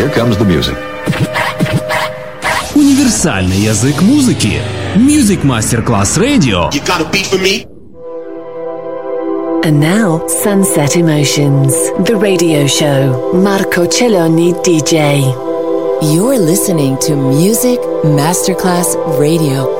Here comes the music. Универсальный язык музыки. Music Masterclass Radio. You got a beat for me? And now, Sunset Emotions, the radio show. Marco Celloni DJ. You're listening to Music Masterclass Radio.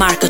Emotions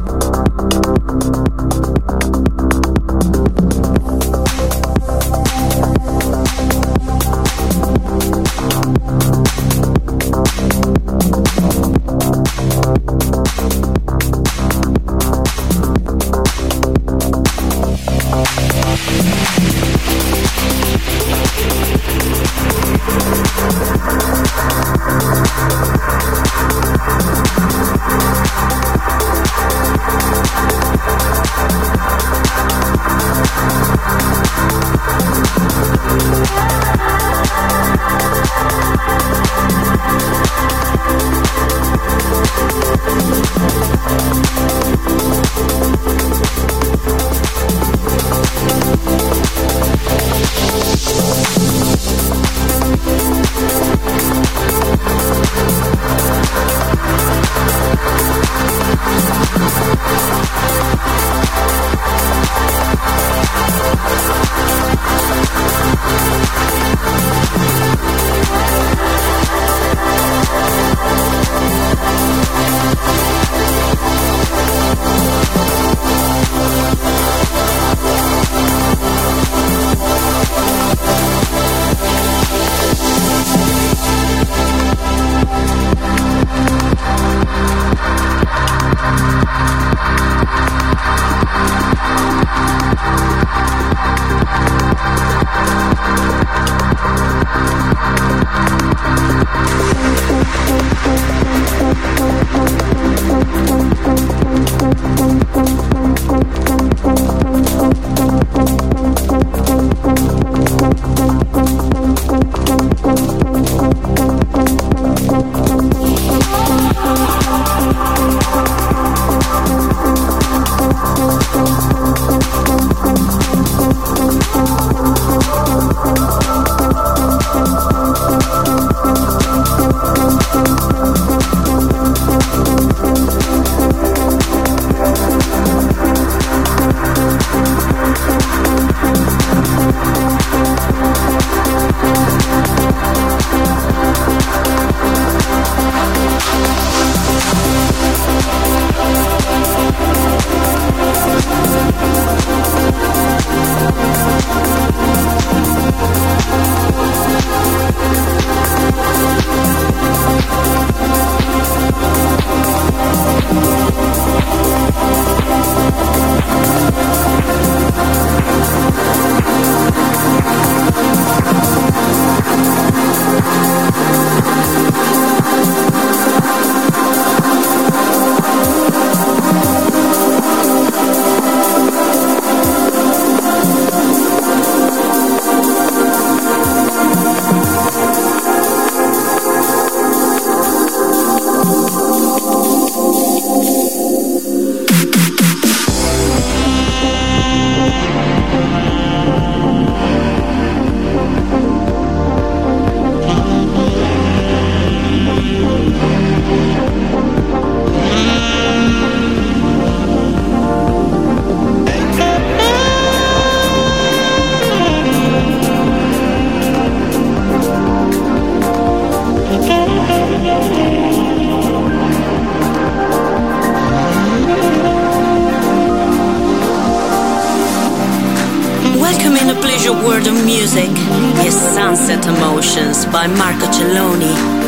By Marco Celloni.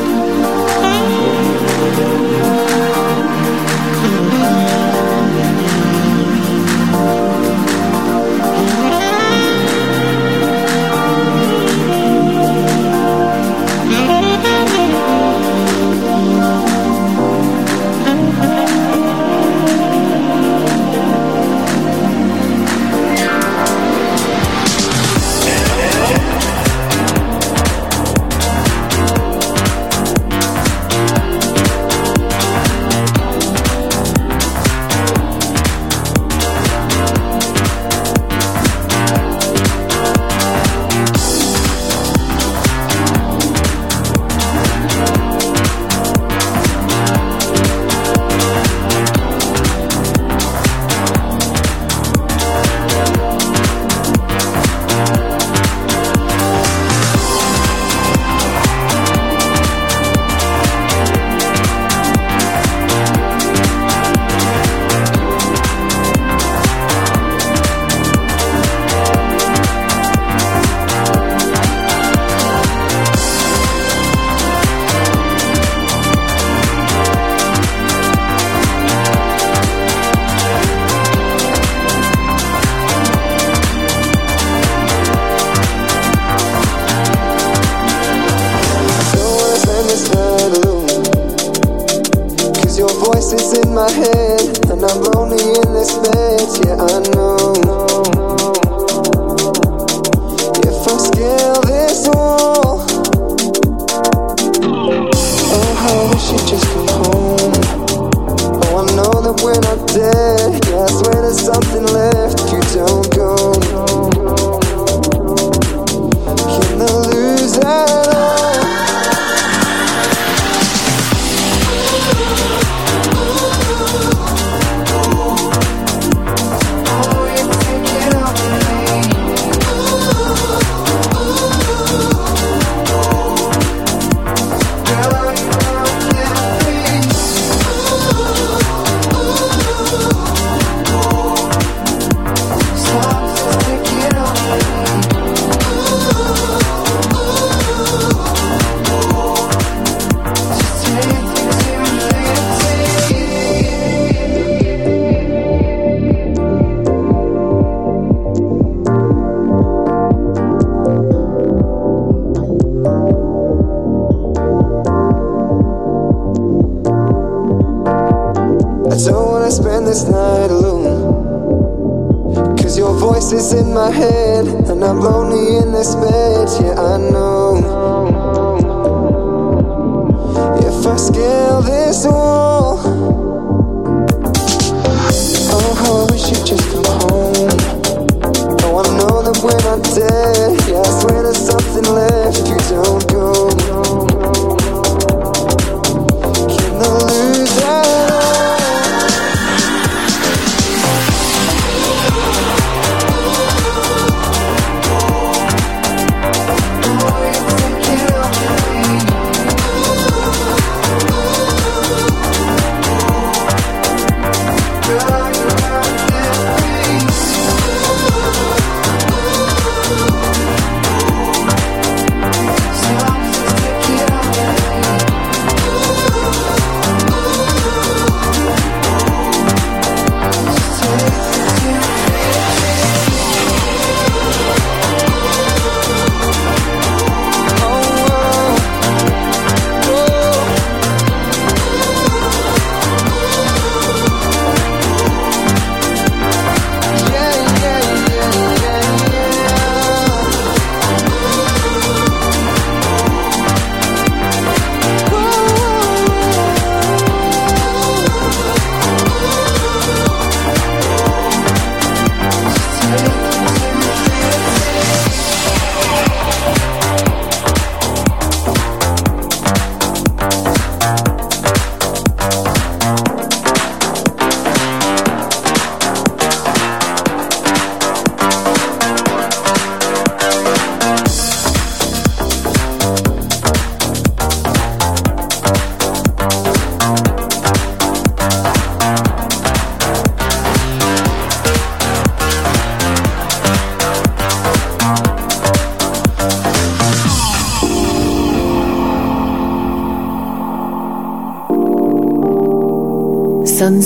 It's in my head, and I'm lonely in this bed. Yeah, I know. If I scale this wall, oh, I wish you'd just come home. Oh, I know that we're not dead. Yeah, I swear there's something left you don't.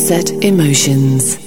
Sunset Emotions.